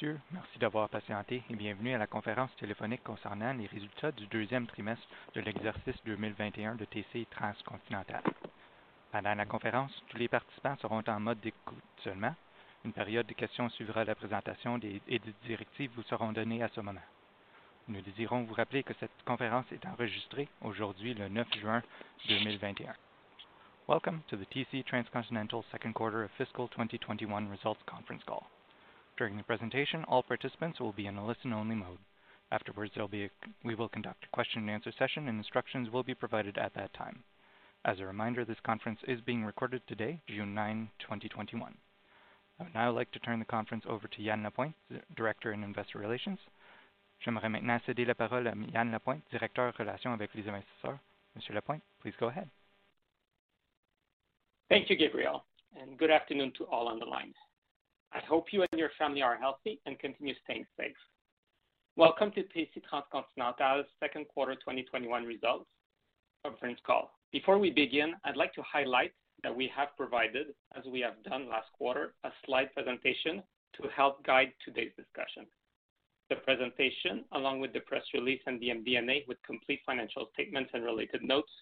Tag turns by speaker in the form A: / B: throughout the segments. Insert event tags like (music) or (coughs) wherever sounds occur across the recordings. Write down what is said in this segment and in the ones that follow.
A: Messieurs, merci d'avoir patienté et bienvenue à la conférence téléphonique concernant les résultats du deuxième trimestre de l'exercice 2021 de TC Transcontinental. Pendant la conférence, tous les participants seront en mode d'écoute seulement. Une période de questions suivra la présentation des, et des directives vous seront données à ce moment. Nous désirons vous rappeler que cette conférence est enregistrée aujourd'hui le 9 juin 2021. Welcome to the TC Transcontinental second quarter of fiscal 2021 results conference call. During the presentation, all participants will be in a listen-only mode. Afterwards, we will conduct a question and answer session, and instructions will be provided at that time. As a reminder, this conference is being recorded today, June 9, 2021. I would now like to turn the conference over to Yan Lapointe, Director in Investor Relations. J'aimerais maintenant céder la parole à Yan Lapointe, Directeur Relations avec les investisseurs. Monsieur Lapointe, please go ahead.
B: Thank you, Gabriel, and good afternoon to all on the line. I hope you and your family are healthy and continue staying safe. Welcome to TC Transcontinental's second quarter 2021 results conference call. Before we begin, I'd like to highlight that we have provided, as we have done last quarter, a slide presentation to help guide today's discussion. The presentation, along with the press release and the MD&A with complete financial statements and related notes,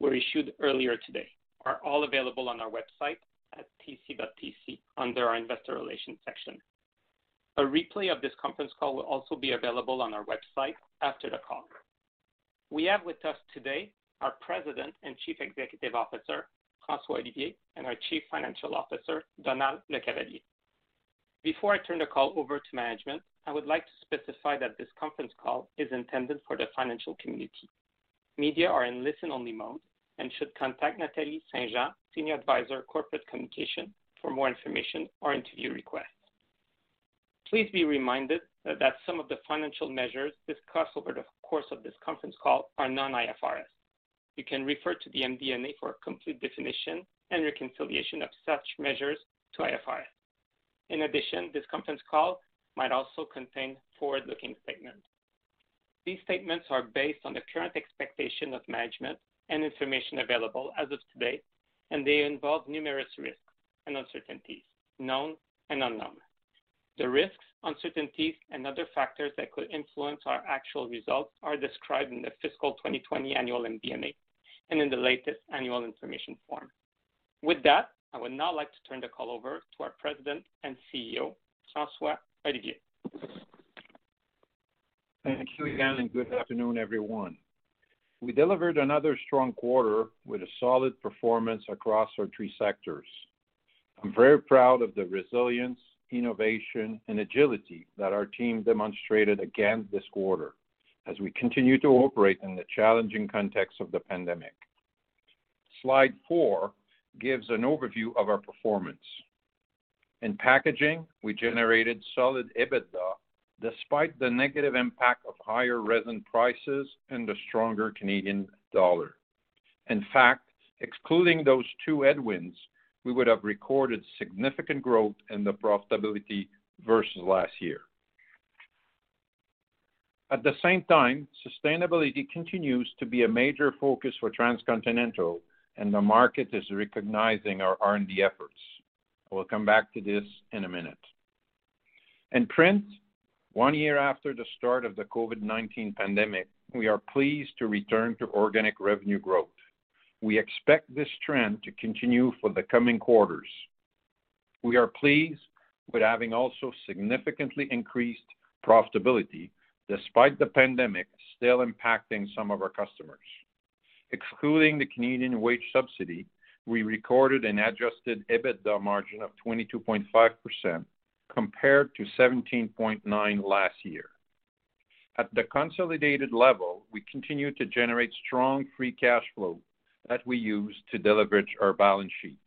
B: were issued earlier today, are all available on our website at tc.tc under our investor relations section. A replay of this conference call will also be available on our website after the call. We have with us today our President and Chief Executive Officer, François Olivier, and our Chief Financial Officer, Donald LeCavalier. Before I turn the call over to management, I would like to specify that this conference call is intended for the financial community. Media are in listen-only mode and should contact Nathalie St-Jean, Senior Advisor, Corporate Communication, for more information or interview requests. Please be reminded that some of the financial measures discussed over the course of this conference call are non-IFRS. You can refer to the MD&A for a complete definition and reconciliation of such measures to IFRS. In addition, this conference call might also contain forward-looking statements. These statements are based on the current expectation of management and information available as of today, and they involve numerous risks and uncertainties, known and unknown. The risks, uncertainties, and other factors that could influence our actual results are described in the fiscal 2020 annual MD&A and in the latest annual information form. With that, I would now like to turn the call over to our President and CEO, François Olivier.
C: Thank you again, and good afternoon, everyone. We delivered another strong quarter with a solid performance across our three sectors. I'm very proud of the resilience, innovation, and agility that our team demonstrated again this quarter as we continue to operate in the challenging context of the pandemic. Slide four gives an overview of our performance. In packaging, we generated solid EBITDA despite the negative impact of higher resin prices and the stronger Canadian dollar. In fact, excluding those two headwinds, we would have recorded significant growth in the profitability versus last year. At the same time, sustainability continues to be a major focus for Transcontinental, and the market is recognizing our R&D efforts. I will come back to this in a minute. In print, one year after the start of the COVID-19 pandemic, we are pleased to return to organic revenue growth. We expect this trend to continue for the coming quarters. We are pleased with having also significantly increased profitability despite the pandemic still impacting some of our customers. Excluding the Canadian wage subsidy, we recorded an adjusted EBITDA margin of 22.5% compared to 17.9 last year. At the consolidated level, we continue to generate strong free cash flow that we use to deleverage our balance sheet.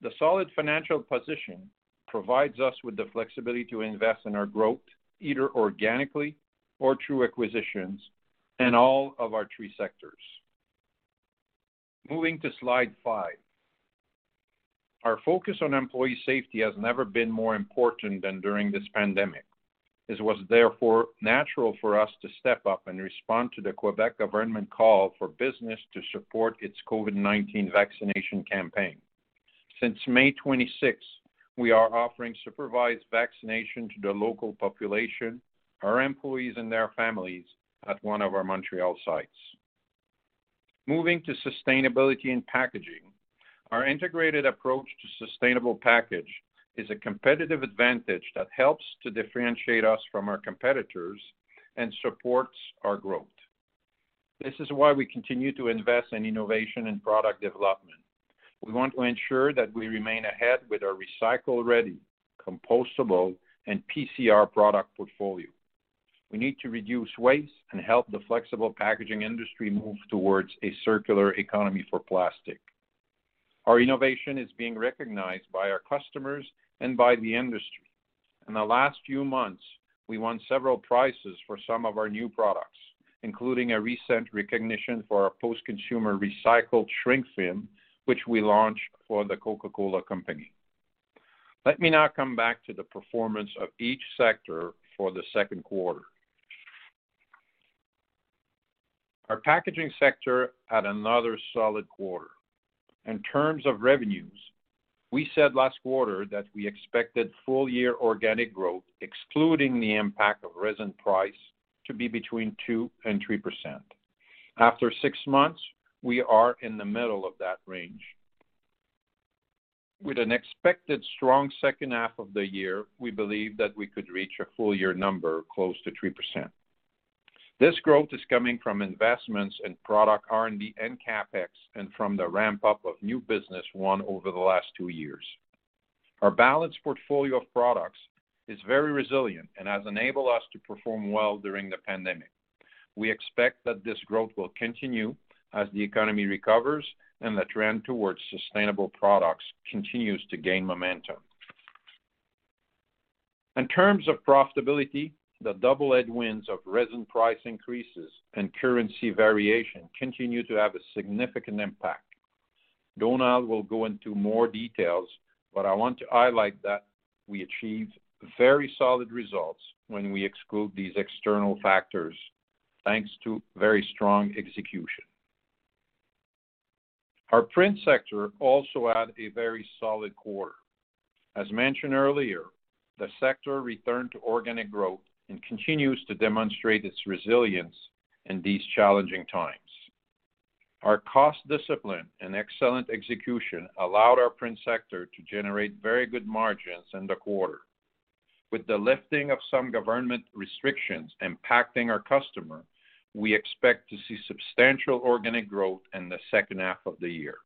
C: The solid financial position provides us with the flexibility to invest in our growth, either organically or through acquisitions in all of our three sectors. Moving to slide five. Our focus on employee safety has never been more important than during this pandemic. It was therefore natural for us to step up and respond to the Quebec government call for business to support its COVID-19 vaccination campaign. Since May 26, we are offering supervised vaccination to the local population, our employees and their families at one of our Montreal sites. Moving to sustainability and packaging. Our integrated approach to sustainable package is a competitive advantage that helps to differentiate us from our competitors and supports our growth. This is why we continue to invest in innovation and product development. We want to ensure that we remain ahead with our recycle-ready, compostable, and PCR product portfolio. We need to reduce waste and help the flexible packaging industry move towards a circular economy for plastic. Our innovation is being recognized by our customers and by the industry. In the last few months, we won several prizes for some of our new products, including a recent recognition for our post-consumer recycled shrink film, which we launched for The Coca-Cola Company. Let me now come back to the performance of each sector for the second quarter. Our packaging sector had another solid quarter. In terms of revenues, we said last quarter that we expected full-year organic growth, excluding the impact of resin price, to be between 2 and 3%. After six months, we are in the middle of that range. With an expected strong second half of the year, we believe that we could reach a full-year number close to 3%. This growth is coming from investments in product R&D and CapEx and from the ramp-up of new business won over the last two years. Our balanced portfolio of products is very resilient and has enabled us to perform well during the pandemic. We expect that this growth will continue as the economy recovers and the trend towards sustainable products continues to gain momentum. In terms of profitability, the double headwinds of resin price increases and currency variation continue to have a significant impact. Donald will go into more details, but I want to highlight that we achieved very solid results when we exclude these external factors, thanks to very strong execution. Our print sector also had a very solid quarter. As mentioned earlier, the sector returned to organic growth and continues to demonstrate its resilience in these challenging times. Our cost discipline and excellent execution allowed our print sector to generate very good margins in the quarter. With the lifting of some government restrictions impacting our customer, we expect to see substantial organic growth in the second half of the year.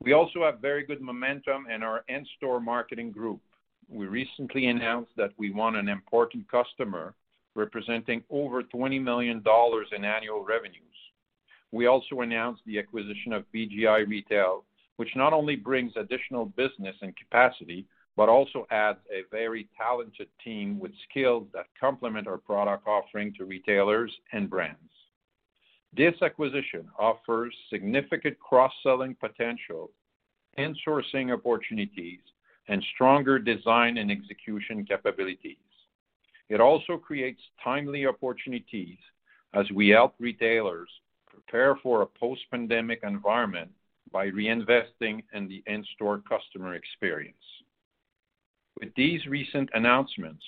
C: We also have very good momentum in our in-store marketing group. We recently announced that we won an important customer representing over 20 million dollars in annual revenues. We also announced the acquisition of BGI Retail, which not only brings additional business and capacity, but also adds a very talented team with skills that complement our product offering to retailers and brands. This acquisition offers significant cross-selling potential, and sourcing opportunities, and stronger design and execution capabilities. It also creates timely opportunities as we help retailers prepare for a post-pandemic environment by reinvesting in the in-store customer experience. With these recent announcements,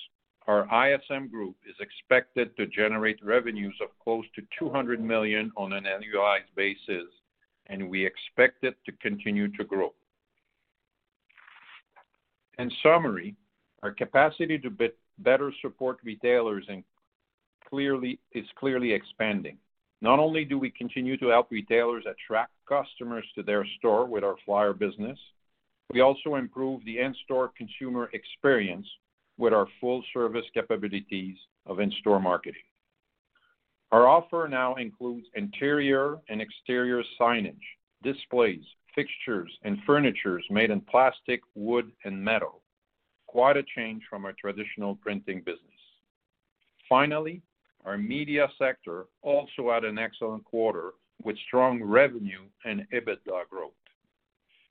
C: our ISM group is expected to generate revenues of close to 200 million on an annualized basis, and we expect it to continue to grow. In summary, our capacity to better support retailers is clearly expanding. Not only do we continue to help retailers attract customers to their store with our flyer business, we also improve the in-store consumer experience with our full-service capabilities of in-store marketing. Our offer now includes interior and exterior signage, displays, fixtures, and furnitures made in plastic, wood, and metal. Quite a change from our traditional printing business. Finally, our media sector also had an excellent quarter with strong revenue and EBITDA growth.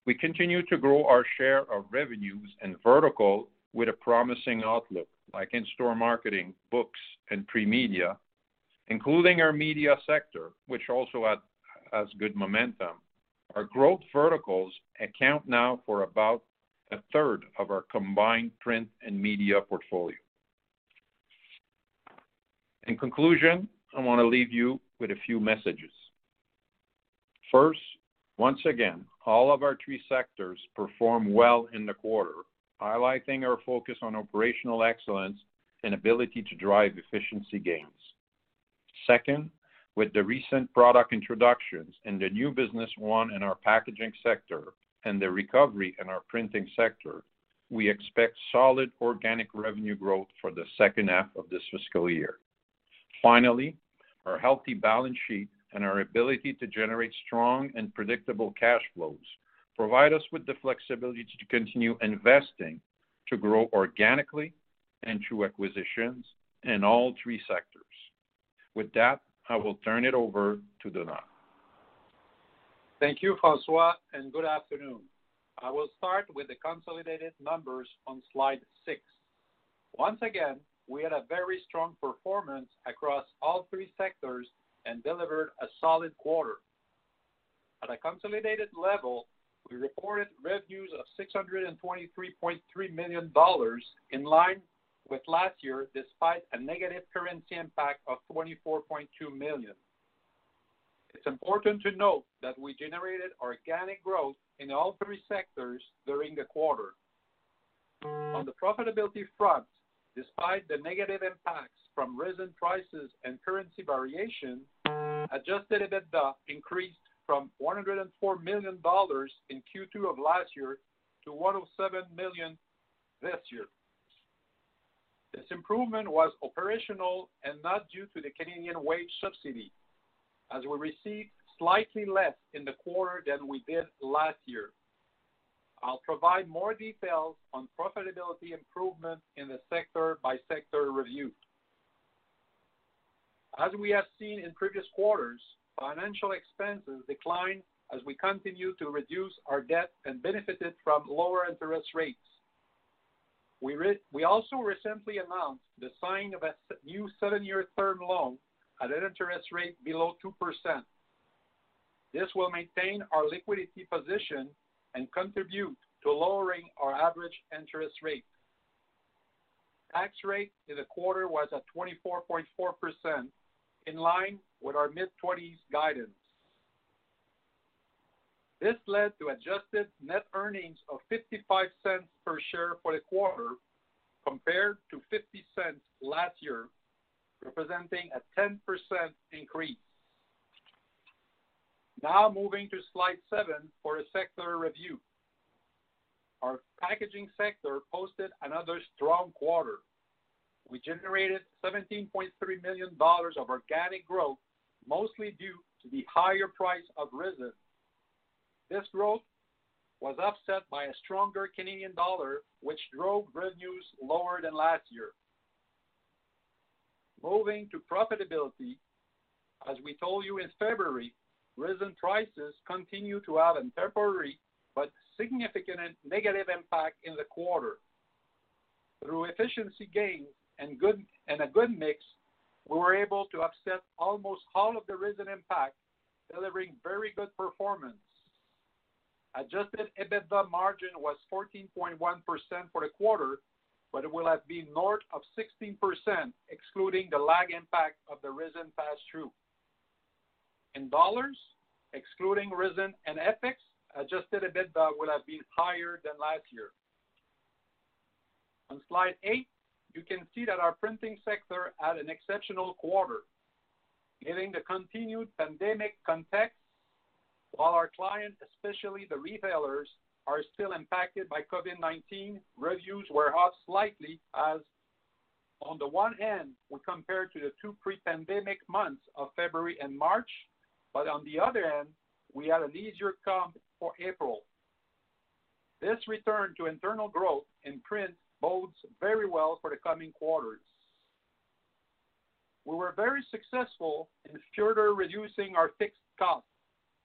C: We continue to grow our share of revenues and vertical with a promising outlook, like in-store marketing, books, and pre-media, including our media sector, which also has good momentum. Our growth verticals account now for about a third of our combined print and media portfolio. In conclusion, I want to leave you with a few messages. First, once again, all of our three sectors performed well in the quarter, highlighting our focus on operational excellence and ability to drive efficiency gains. Second, with the recent product introductions and the new business won in our packaging sector and the recovery in our printing sector, we expect solid organic revenue growth for the second half of this fiscal year. Finally, our healthy balance sheet and our ability to generate strong and predictable cash flows provide us with the flexibility to continue investing to grow organically and through acquisitions in all three sectors. With that, I will turn it over to Donald.
D: Thank you, François, and good afternoon. I will start with the consolidated numbers on slide six. Once again, we had a very strong performance across all three sectors and delivered a solid quarter. At a consolidated level, we reported revenues of 623.3 million dollars, in line with last year, despite a negative currency impact of 24.2 million. It's important to note that we generated organic growth in all three sectors during the quarter. On the profitability front, despite the negative impacts from resin prices and currency variation, adjusted EBITDA increased from 104 million dollars in Q2 of last year to 107 million this year. This improvement was operational and not due to the Canadian wage subsidy, as we received slightly less in the quarter than we did last year. I'll provide more details on profitability improvement in the sector-by-sector review. As we have seen in previous quarters, financial expenses declined as we continue to reduce our debt and benefited from lower interest rates. We also recently announced the signing of a new seven-year term loan at an interest rate below 2%. This will maintain our liquidity position and contribute to lowering our average interest rate. Tax rate in the quarter was at 24.4%, in line with our mid-20s guidance. This led to adjusted net earnings of $0.55 per share for the quarter, compared to $0.50 last year, representing a 10% increase. Now moving to slide seven for a sector review. Our packaging sector posted another strong quarter. We generated 17.3 million dollars of organic growth, mostly due to the higher price of resin. This growth was offset by a stronger Canadian dollar, which drove revenues lower than last year. Moving to profitability, as we told you in February, resin prices continue to have a temporary but significant negative impact in the quarter. Through efficiency gains and a good mix, we were able to offset almost all of the resin impact, delivering very good performance. Adjusted EBITDA margin was 14.1% for the quarter, but it will have been north of 16%, excluding the lag impact of the resin pass-through. In dollars, excluding resin and FX, adjusted EBITDA would have been higher than last year. On slide eight, you can see that our printing sector had an exceptional quarter. Given the continued pandemic context, while our clients, especially the retailers, are still impacted by COVID-19, revenues were up slightly as on the one hand, we compared to the two pre-pandemic months of February and March, but on the other hand, we had an easier comp for April. This return to internal growth in print bodes very well for the coming quarters. We were very successful in further reducing our fixed costs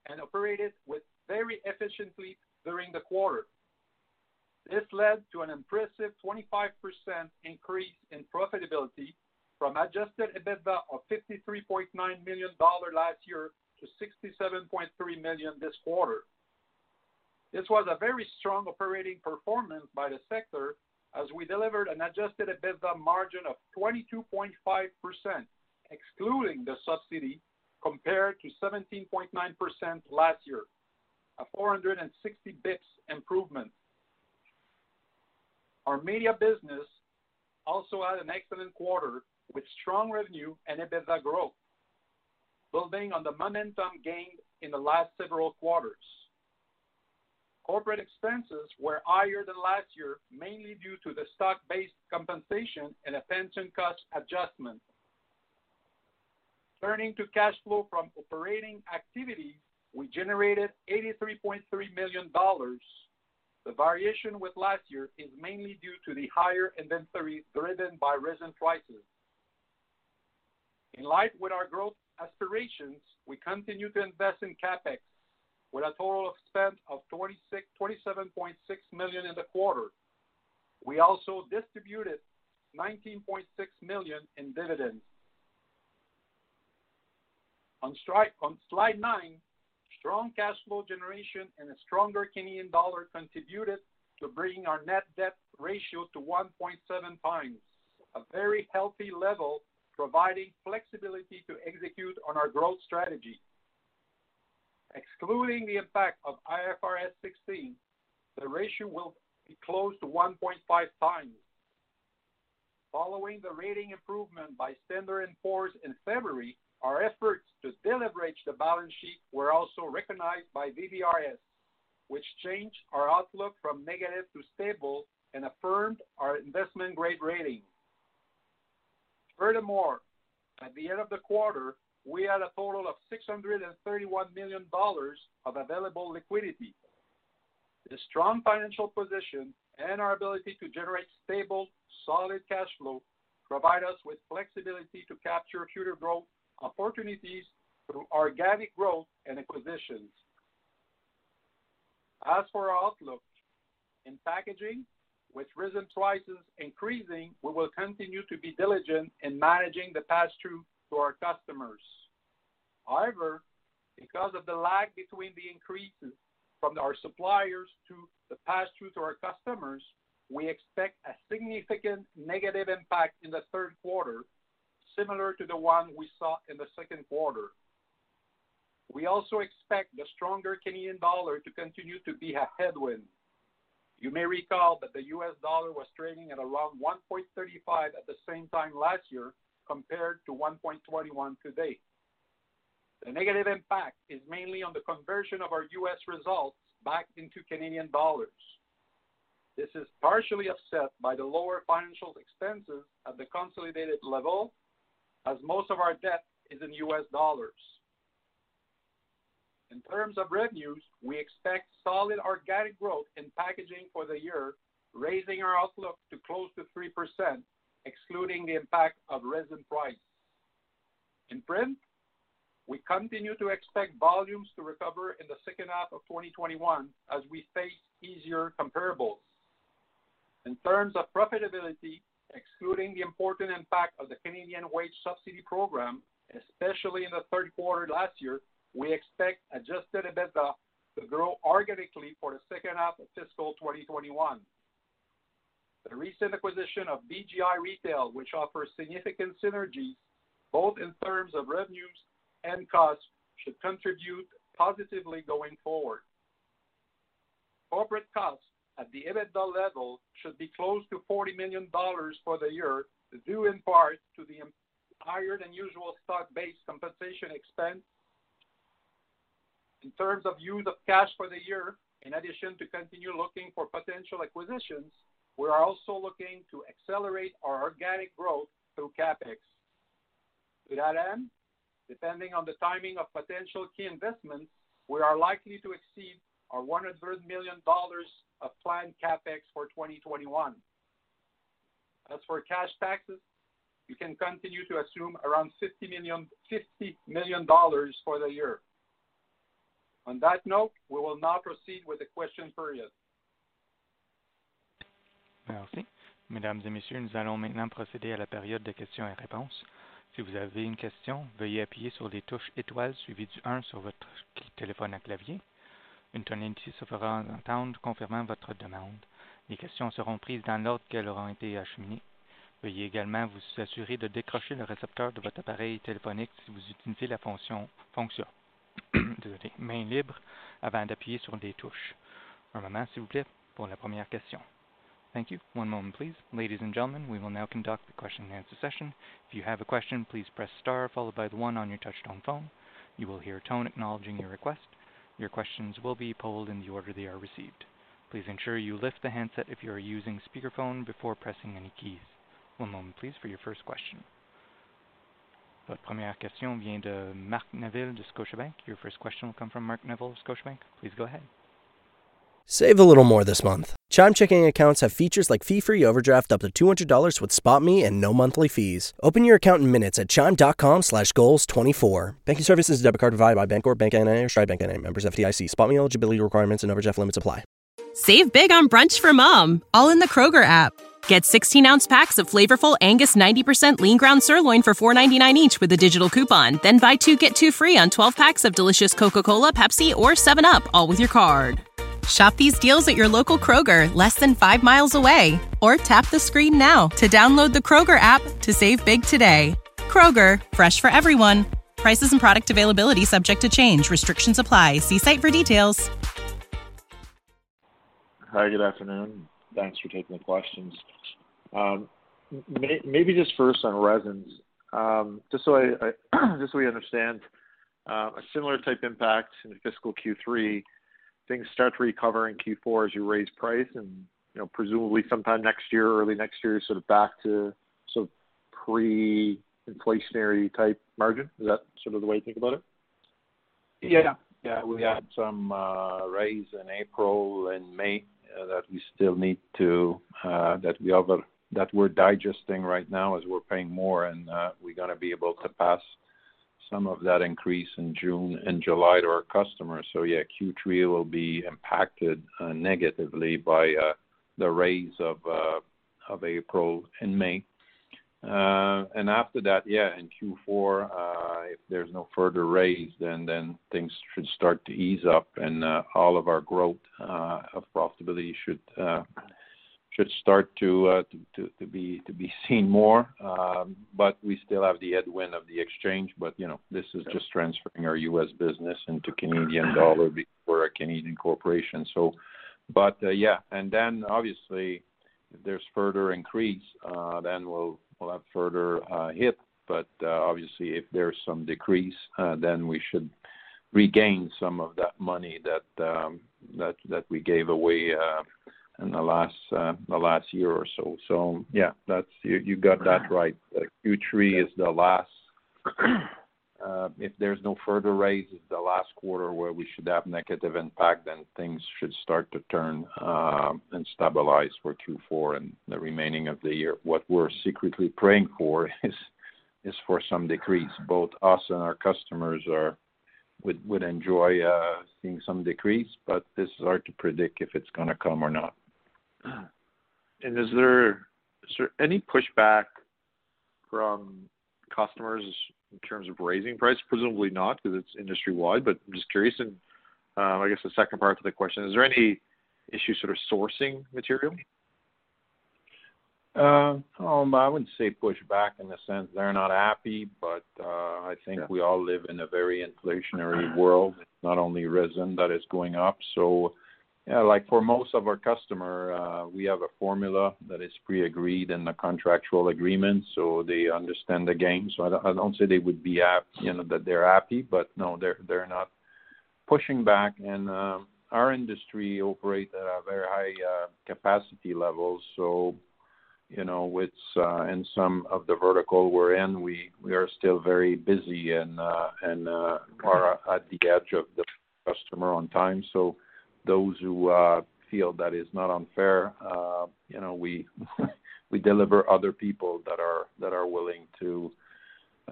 D: and operated with very efficiently during the quarter. This led to an impressive 25% increase in profitability from adjusted EBITDA of 53.9 million dollar last year to 67.3 million this quarter. This was a very strong operating performance by the sector as we delivered an adjusted EBITDA margin of 22.5%, excluding the subsidy, compared to 17.9% last year, a 460 basis points improvement. Our media business also had an excellent quarter with strong revenue and EBITDA growth, building on the momentum gained in the last several quarters. Corporate expenses were higher than last year, mainly due to the stock-based compensation and a pension cost adjustment. Turning to cash flow from operating activities, we generated 83.3 million dollars. The variation with last year is mainly due to the higher inventory driven by resin prices. In line with our growth aspirations, we continue to invest in CapEx with a total of spend of $27.6 million in the quarter. We also distributed 19.6 million in dividends. On slide nine, strong cash flow generation and a stronger Canadian dollar contributed to bringing our net debt ratio to 1.7x, a very healthy level, providing flexibility to execute on our growth strategy. Excluding the impact of IFRS 16, the ratio will be close to 1.5x. Following the rating improvement by Standard & Poor's in February, our efforts to deleverage the balance sheet were also recognized by DBRS, which changed our outlook from negative to stable and affirmed our investment-grade rating. Furthermore, at the end of the quarter, we had a total of 631 million dollars of available liquidity. The strong financial position and our ability to generate stable, solid cash flow provide us with flexibility to capture future growth opportunities through organic growth and acquisitions. As for our outlook, in packaging, with resin prices increasing, we will continue to be diligent in managing the pass-through to our customers. However, because of the lag between the increases from our suppliers to the pass-through to our customers, we expect a significant negative impact in the third quarter, similar to the one we saw in the second quarter. We also expect the stronger Canadian dollar to continue to be a headwind. You may recall that the US dollar was trading at around 1.35 at the same time last year, compared to 1.21 today. The negative impact is mainly on the conversion of our US results back into Canadian dollars. This is partially offset by the lower financial expenses at the consolidated level, as most of our debt is in US dollars. In terms of revenues, we expect solid organic growth in packaging for the year, raising our outlook to close to 3%, excluding the impact of resin price. In print, we continue to expect volumes to recover in the second half of 2021 as we face easier comparables. In terms of profitability, excluding the important impact of the Canadian Wage Subsidy program, especially in the third quarter last year, we expect adjusted EBITDA to grow organically for the second half of fiscal 2021. The recent acquisition of BGI Retail, which offers significant synergies both in terms of revenues and costs, should contribute positively going forward. Corporate costs at the EBITDA level should be close to 40 million dollars for the year, due in part to the higher than usual stock-based compensation expense. In terms of use of cash for the year, in addition to continue looking for potential acquisitions, we are also looking to accelerate our organic growth through CapEx. To that end, depending on the timing of potential key investments, we are likely to exceed are $100 million of planned CapEx for 2021. As for cash taxes, you can continue to assume around 50 million 50 million dollars for the year. On that note, we will now proceed with the question period.
A: Merci. Mesdames et messieurs, nous allons maintenant procéder à la période de questions et réponses. Si vous avez une question, veuillez appuyer sur les touches étoiles suivies du 1 sur votre téléphone à clavier. Une tonalité se fera entendre confirmant votre demande. Les questions seront prises dans l'ordre qu'elles auront été acheminées. Veuillez également vous assurer de décrocher le récepteur de votre appareil téléphonique si vous utilisez la fonction, fonction (coughs) désolé, main libre avant d'appuyer sur les touches. Un moment, s'il vous plaît, pour la première question. Thank you. One moment, please. Ladies and gentlemen, we will now conduct the question and answer session. If you have a question, please press star followed by the one on your touchtone phone. You will hear a tone acknowledging your request. Your questions will be polled in the order they are received. Please ensure you lift the handset if you are using speakerphone before pressing any keys. One moment, please, for your first question. Votre première question vient de Marc Neville de Scotiabank. Your first question will come from Marc Neville of Scotiabank. Please go ahead.
E: Save a little more this month. Chime checking accounts have features like fee-free overdraft up to $200 with SpotMe and no monthly fees. Open your account in minutes at chime.com slash goals24. Banking services debit card provided by Bancorp, Bank NA, or Stride Bank NA. Members FDIC. SpotMe eligibility requirements and overdraft limits apply.
F: Save big on brunch for mom, all in the Kroger app. Get 16-ounce packs of flavorful Angus 90% lean ground sirloin for $4.99 each with a digital coupon. Then buy two, get two free on 12 packs of delicious Coca-Cola, Pepsi, or 7-Up, all with your card. Shop these deals at your local Kroger, less than five miles away. Or tap the screen now to download the Kroger app to save big today. Kroger, fresh for everyone. Prices and product availability subject to change. Restrictions apply. See site for details.
G: Hi, good afternoon. Thanks for taking the questions. Um, may, maybe just first on resins, um, just so I, I (clears throat) just so we understand uh, a similar type impact in fiscal Q3 things start to recover in Q4 as you raise price and, you know, presumably sometime next year, early next year, sort of back to sort of pre-inflationary type margin? Is that sort of the way you think about it?
C: Yeah. Yeah. We had some uh, raise in April and May uh, that we still need to, uh, that we have that we're digesting right now as we're paying more, and we're gonna be able to pass some of that increase in June and July to our customers. So yeah, Q3 will be impacted uh, negatively by uh, the raise of uh, of April and May. And after that, yeah, in Q4, if there's no further raise, then things should start to ease up, and all of our growth of profitability should should start uh, to be (laughs) seen more. Um, but We still have the headwind of the exchange, but you know, this is just transferring our U.S. business into Canadian dollar we're a Canadian corporation. but uh, Yeah. and then Obviously, if there's further increase, uh, then we'll have further hit. But Obviously, if there's some decrease, then we should regain some of that money that um, we gave away in the last uh, the last year or so. So yeah, that's you, you got that right. Uh, Q3 is the last. (clears throat) Uh, if there's no further raise, it's the last quarter where we should have negative impact, then things should start to turn uh, and stabilize for Q4 and the remaining of the year. What we're secretly praying for (laughs) is is for some decrease. Both us and our customers are would would enjoy uh, seeing some decrease, but this is hard to predict if it's going to come or not.
G: And is there is there any pushback from customers in terms of raising price? Presumably not, because it's industry-wide, but I'm just curious. And um, I guess the second part to the question, is there any issue sort of sourcing material?
C: Uh, um, I wouldn't say pushback in the sense they're not happy, but uh, I think yeah. we all live in a very inflationary world. It's not only resin that is going up. So yeah, like for most of our customer, uh, we have a formula that is pre-agreed in the contractual agreement, so they understand the game. So I don't, I don't say they would be you know, that they're happy, but no, they're they're not pushing back. And um, our industry operate at a very high uh, capacity levels, so you know, it's uh, in some of the vertical we're in, we we are still very busy and uh, and uh, are at the edge of the customer on time. Those who uh, feel that is not unfair, uh, you know, we (laughs) we deliver other people that are that are willing to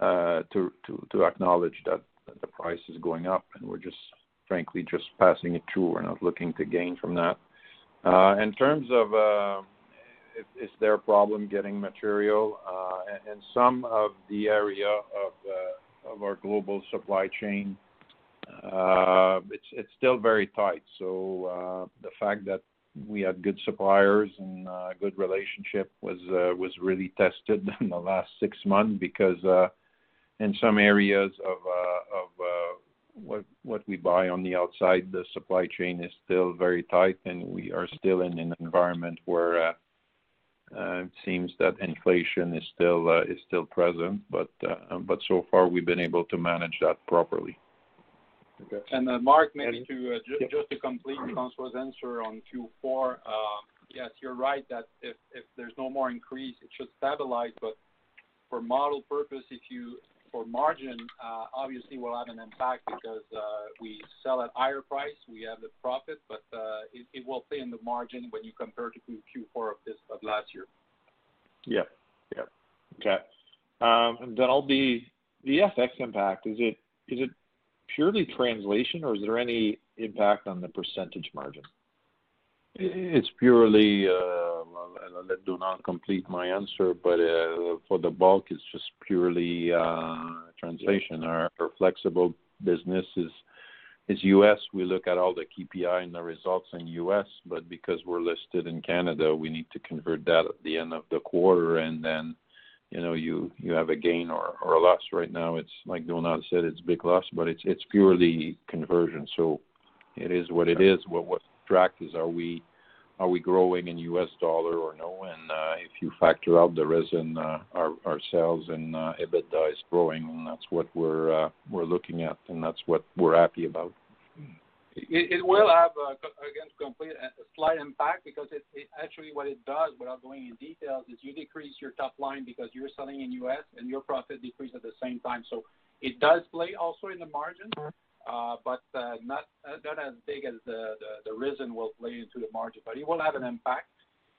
C: uh, to to acknowledge that the price is going up, and we're just frankly just passing it through. We're not looking to gain from that. In terms of is there a problem getting material in some of the area of our global supply chain, it's it's still very tight. So uh the fact that we had good suppliers and good relationship was was really tested (laughs) in the last six months because in some areas of uh of uh what what we buy on the outside, the supply chain is still very tight, and we are still in an environment where it seems that inflation is still uh is still present. But uh but so far, we've been able to manage that properly.
D: Okay. Uh, Mark, maybe to uh, just to complete François' answer on Q4, uh, yes, you're right that if there's no more increase, it should stabilize. But for model purpose, if you for margin, obviously will have an impact because we sell at higher price, we have the profit, but it will play in the margin when you compare to Q4 of last year.
G: Yeah. Yeah. Okay. Um and then all the the FX impact, is it is it purely translation, or is there any impact on the percentage margin?
C: It's purely, uh, I'll let Donald complete my answer, but uh, for the bulk, it's just purely uh, translation. Our flexible business is U.S. We look at all the KPI and the results in U.S., but because we're listed in Canada, we need to convert that at the end of the quarter, and then, you know, you you have a gain or or a loss. Right now, it's like Donald said, it's big loss, but it's it's purely conversion. So it is what it is. What what tracks is, are we are we growing in U.S. dollar or no? And uh if you factor out the resin, our sales and uh, EBITDA is growing, and that's what we're uh we're looking at, and that's what we're happy about.
D: It will have, uh, again, to complete a slight impact because it it actually what it does, without going in details, is you decrease your top line because you're selling in U.S. and your profit decrease at the same time. So it does play also in the margin, uh, but uh, not not as big as the the resin will play into the margin, but it will have an impact.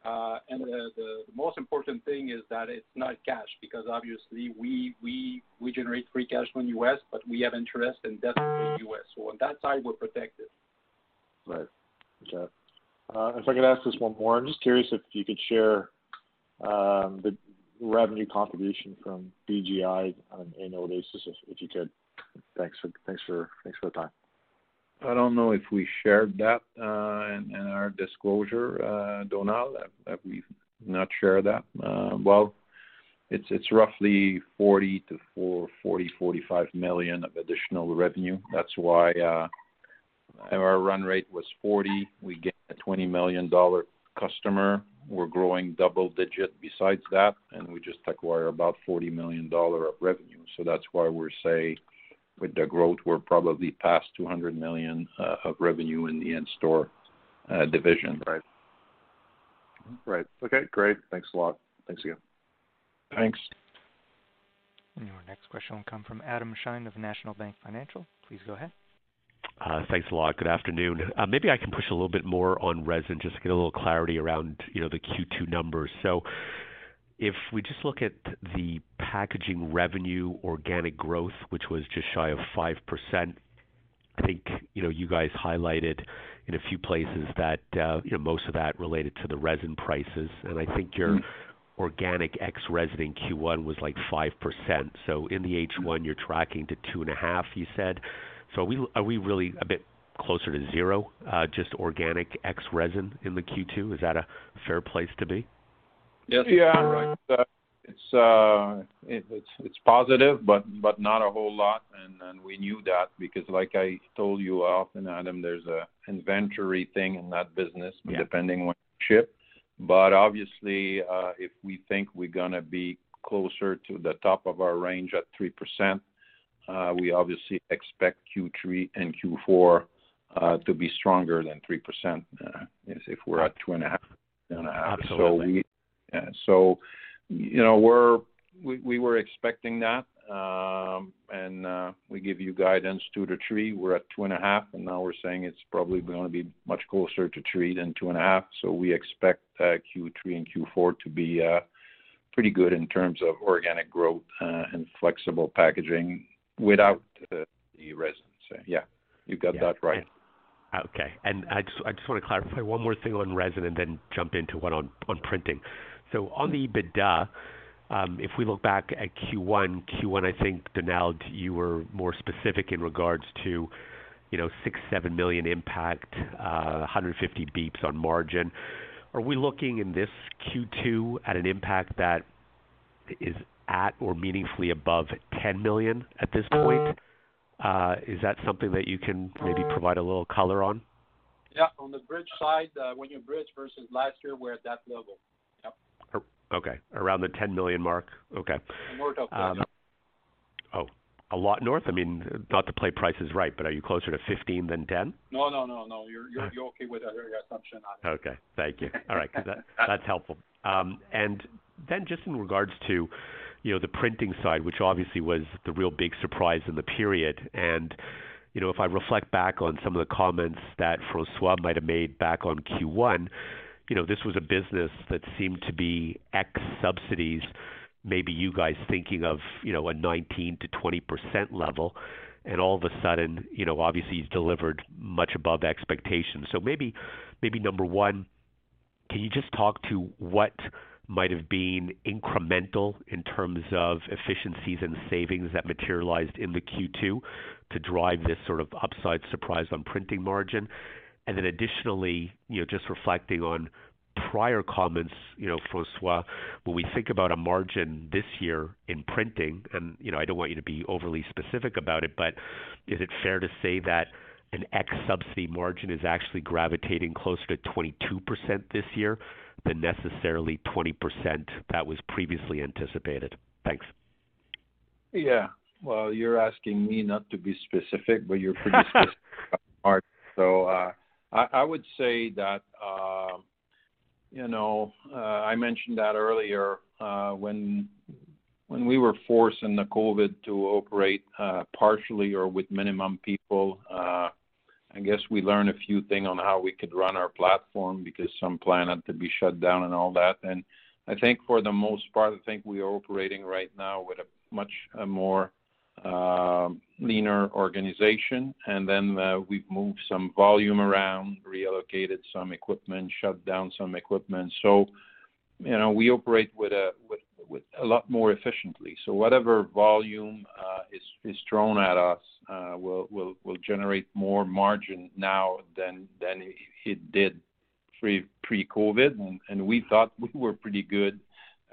D: Uh, the most important thing is that it's not cash because obviously we we we generate free cash from U.S., but we have interest in debt in U.S. So on that side, we're protected.
G: Right. Okay. Uh, if I could ask this one more, I'm just curious if you could share um, the revenue contribution from BGI on an annual basis, if you could. Thanks for thanks for Thanks for the time.
C: I don't know if we shared that uh, in our disclosure, uh, Donald. Have we not shared that? Uh, well, it's it's roughly 40 million-45 million of additional revenue. That's why our run rate was 40 million. We get a 20 million dollar customer. We're growing double-digit besides that, and we just acquire about 40 million dollar of revenue. So that's why we're saying with the growth, we're probably past 200 million uh, of revenue in the in-store uh, division.
G: Right. Right. Okay, great. Thanks a lot. Thanks again.
C: Thanks.
A: Your next question will come from Adam Shine of National Bank Financial. Please go ahead.
H: Uh, thanks a lot. Good afternoon. Maybe I can push a little bit more on resin just to get a little clarity around, you know, the Q2 numbers. If we just look at the packaging revenue organic growth, which was just shy of 5%, I think, you know, you guys highlighted in a few places that, uh, you know, most of that related to the resin prices. And I think your mm-hmm. organic ex resin in Q1 was, like, 5%. So in the H1, you're tracking to 2.5, you said. So are we really a bit closer to zero, uh, just organic ex resin in the Q2? Is that a fair place to be?
C: Yes. Yeah. Right. It's it's positive, but but not a whole lot. And and we knew that because like I told you often, Adam, there's a inventory thing in that business.
H: Yeah.
C: Depending when you ship. But obviously, uh, if we think we're gonna be closer to the top of our range at 3%, uh, we obviously expect Q3 and Q4 uh, to be stronger than 3%, uh, if we're at 2.5%.
H: Absolutely.
C: So, you know, we we were expecting that. Um, and uh, we give you guidance two to three. We're at 2.5, and now we're saying it's probably gonna be much closer to 3 than 2.5. So We expect uh, Q3 and Q4 to be uh, pretty good in terms of organic growth and flexible packaging without the resins. Yeah, you got that right.
H: Okay. And I just wanna clarify one more thing on resin and then jump into one on printing. So on the EBITDA, um, if we look back at Q1, Q one I think, Donald, you were more specific in regards to, you know, 6-7 million impact, uh, 150 basis points on margin. Are we looking in this Q2 at an impact that is at or meaningfully above 10 million at this point? Uh, is that something that you can maybe provide a little color on?
D: Yeah. On the bridge side, uh, when you bridge versus last year, we're at that level.
H: Okay. Around the 10 million mark? Okay.
D: North of um, that.
H: Oh, a lot north? I mean, not to play Price Is Right, but are you closer to 15 than 10?
D: No. No, no, no. You're okay with your assumption on it.
H: Okay. Thank you. All right. (laughs) That's helpful. Um, and then just in regards to, you know, the printing side, which obviously was the real big surprise in the period. And, you know, if I reflect back on some of the comments that François might have made back on Q1, you know, this was a business that seemed to be ex subsidies, maybe you guys thinking of, you know, a 19 to 20 percent level. And all of a sudden, you know, obviously you've delivered much above expectations. So maybe, maybe number one, can you just talk to what might have been incremental in terms of efficiencies and savings that materialized in the Q2 to drive this sort of upside surprise on printing margin? And then additionally, you know, just reflecting on prior comments, you know, François, when we think about a margin this year in printing, and, you know, I don't want you to be overly specific about it, but is it fair to say that an ex subsidy margin is actually gravitating closer to 22% this year than necessarily 20% that was previously anticipated? Thanks.
C: Yeah. Well, you're asking me not to be specific, but you're pretty specific (laughs) about margin. Uh, I would say that, uh, you know, uh, I mentioned that earlier, uh, when we were forced in the COVID to operate partially or with minimum people, I guess we learned a few things on how we could run our platform because some plant had to be shut down and all that. And I think for the most part, I think we are operating right now with a much more Um, leaner organization. And then uh, we've moved some volume around, reallocated some equipment, shut down some equipment. So, you know, we operate with a with with a lot more efficiently. So whatever volume uh, is is thrown at us uh will will will generate more margin now than than it did pre pre-COVID. And we thought we were pretty good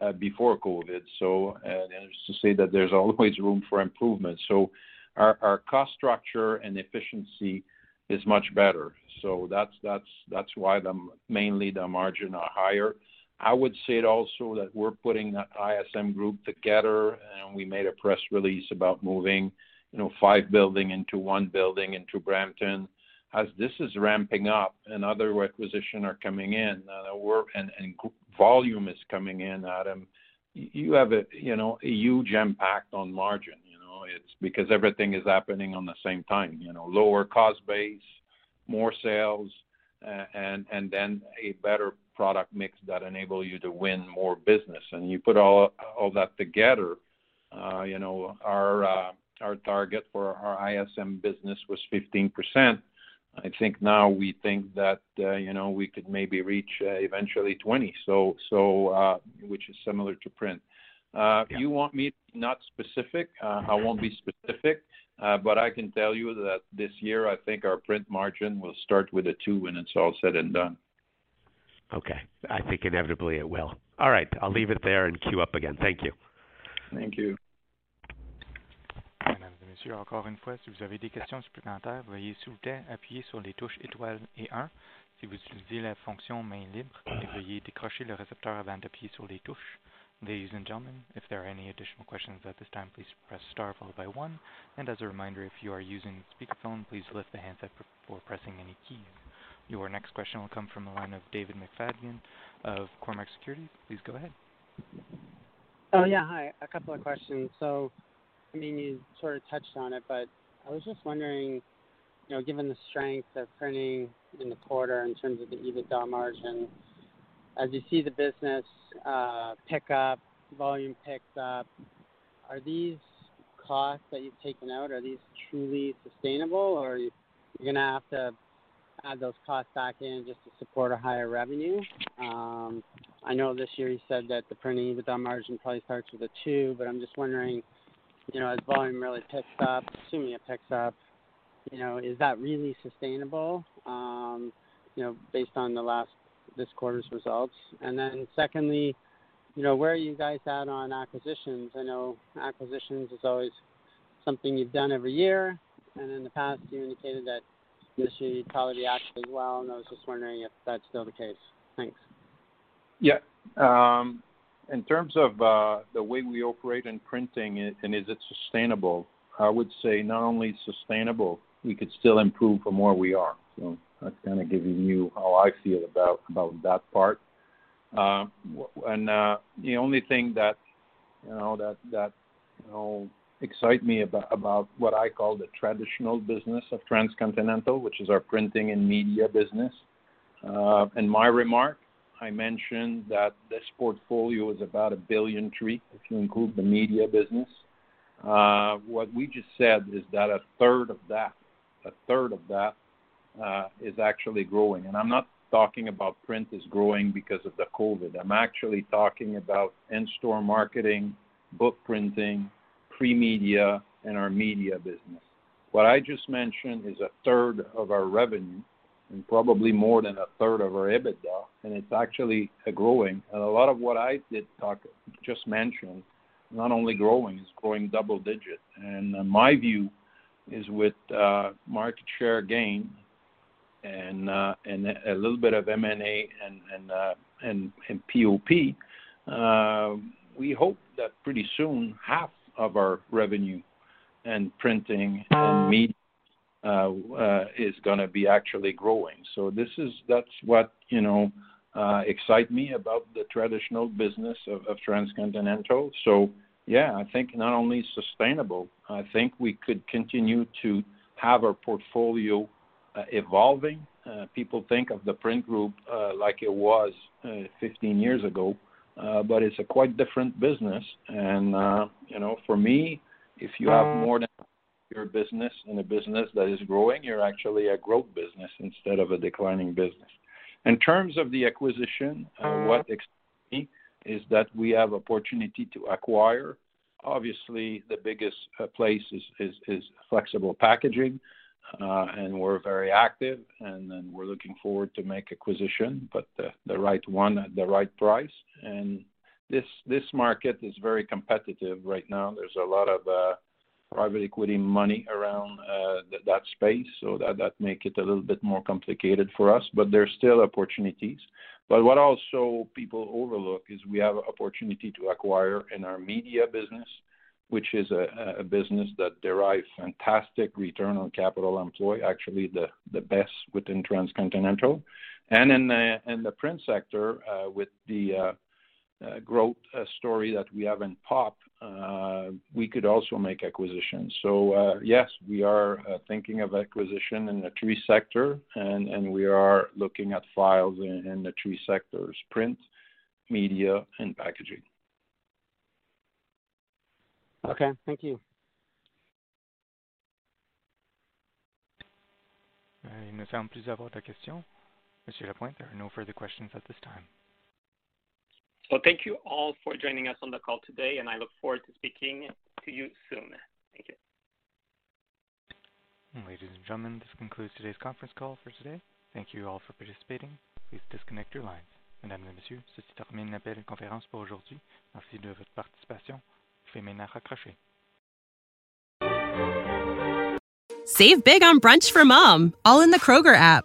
C: Uh, before COVID. So, just to say that there's always room for improvement. So our cost structure and efficiency is much better. So that's why mainly the margin are higher. I would say it also that we're putting the ISM group together, and we made a press release about moving, you know, five buildings into one building into Brampton. As this is ramping up and other acquisitions are coming in, we're and volume is coming in, Adam, you have a, you know, a huge impact on margin. You know, it's because everything is happening on the same time. You know, lower cost base, more sales, and and then a better product mix that enable you to win more business. And you put all all that together, uh, you know, our uh, our target for our ISM business was 15%. I think now we think that, uh, you know, we could maybe reach uh, eventually 20%, so uh, which is similar to print. You want me not specific, I won't be specific, but I can tell you that this year, I think our print margin will start with a two when it's all said and done.
H: Okay. I think inevitably it will. All right, I'll leave it there and queue up again. Thank you.
C: Thank you.
A: Encore une fois, si vous avez des questions supplémentaires, veuillez appuyer sur les touches étoiles et un. Si vous utilisez la fonction main libre, veuillez décrocher le récepteur avant d'appuyer sur les touches. Ladies and gentlemen, if there are any additional questions at this time, please press star followed by one. And as a reminder, if you are using speakerphone, please lift the handset before pressing any keys. Your next question will come from the line of David McFadgen of Cormark Securities. Please go ahead.
I: Oh, yeah. Hi. A couple of questions. I mean, you sort of touched on it, but I was just wondering, you know, given the strength of printing in the quarter in terms of the EBITDA margin, as you see the business uh, pick up, volume picks up, are these costs that you've taken out, are these truly sustainable, or are you, you're going to have to add those costs back in just to support a higher revenue? Um, I know this year you said that the printing EBITDA margin probably starts with a two, but I'm just wondering, you know, as volume really picks up, assuming it picks up, you know, is that really sustainable? Um, you know, based on the last this quarter's results. And then secondly, you know, where are you guys at on acquisitions? I know acquisitions is always something you've done every year, and in the past you indicated that this year you'd probably be active as well, and I was just wondering if that's still the case. Thanks.
C: Yeah. Um, in terms of uh, the way we operate in printing and is it sustainable, I would say not only sustainable, we could still improve from where we are. So that's kind of giving you how I feel about about that part. Uh, and uh, the only thing that you know that that you know excite me about about what I call the traditional business of Transcontinental, which is our printing and media business. Uh, in my remark, I mentioned that this portfolio is about a billion tree if you include the media business. Uh, what we just said is that a third of that, a third of that, uh, is actually growing. And I'm not talking about print is growing because of the COVID. I'm actually talking about in-store marketing, book printing, pre-media, and our media business. What I just mentioned is a third of our revenue and probably more than a third of our EBITDA, and it's actually growing. And a lot of what I did talk just mentioned, not only growing, is growing double digit. And uh, my view is with uh, market share gain and uh, and a little bit of M&A and and uh, and, and POP, uh, we hope that pretty soon half of our revenue and printing and media uh, uh, is going to be actually growing. So this is that's what you know uh, excite me about the traditional business of, transcontinental. So yeah, I think not only sustainable, I think we could continue to have our portfolio uh, evolving. Uh, people think of the print group uh, like it was 15 years ago, but it's a quite different business. And you know, for me, if you have more than your business in a business that is growing, you're actually a growth business instead of a declining business. In terms of the acquisition, uh, what excites me is that we have opportunity to acquire. Obviously, the biggest uh, place is, flexible packaging, uh, and we're very active, and, and we're looking forward to make acquisition, but the, the right one at the right price. And this this market is very competitive right now. There's a lot of uh, private equity money around uh, th- that space, so that that make it a little bit more complicated for us. But there's still opportunities. But what also people overlook is we have opportunity to acquire in our media business, which is a, business that derives fantastic return on capital employed, actually the best within transcontinental, and in the in the print sector uh, with the uh, growth uh, story that we have in POP, uh, we could also make acquisitions. So yes, we are thinking of acquisition in the tree sector, and we are looking at files in the tree sectors: print, media, and packaging.
I: Okay. Thank you.
A: Il ne semble plus avoir de questions. Monsieur Lapointe, there are no further questions at this time.
B: So thank you all for joining us on the call today, and I look forward to speaking to you soon. Thank you.
A: Ladies and gentlemen, this concludes today's conference call for today. Thank you all for participating. Please disconnect your lines. Mesdames et messieurs, ceci termine l'appel conférence pour aujourd'hui. Merci de votre participation. Vous pouvez maintenant raccrocher.
F: Save big on brunch for mom, all in the Kroger app.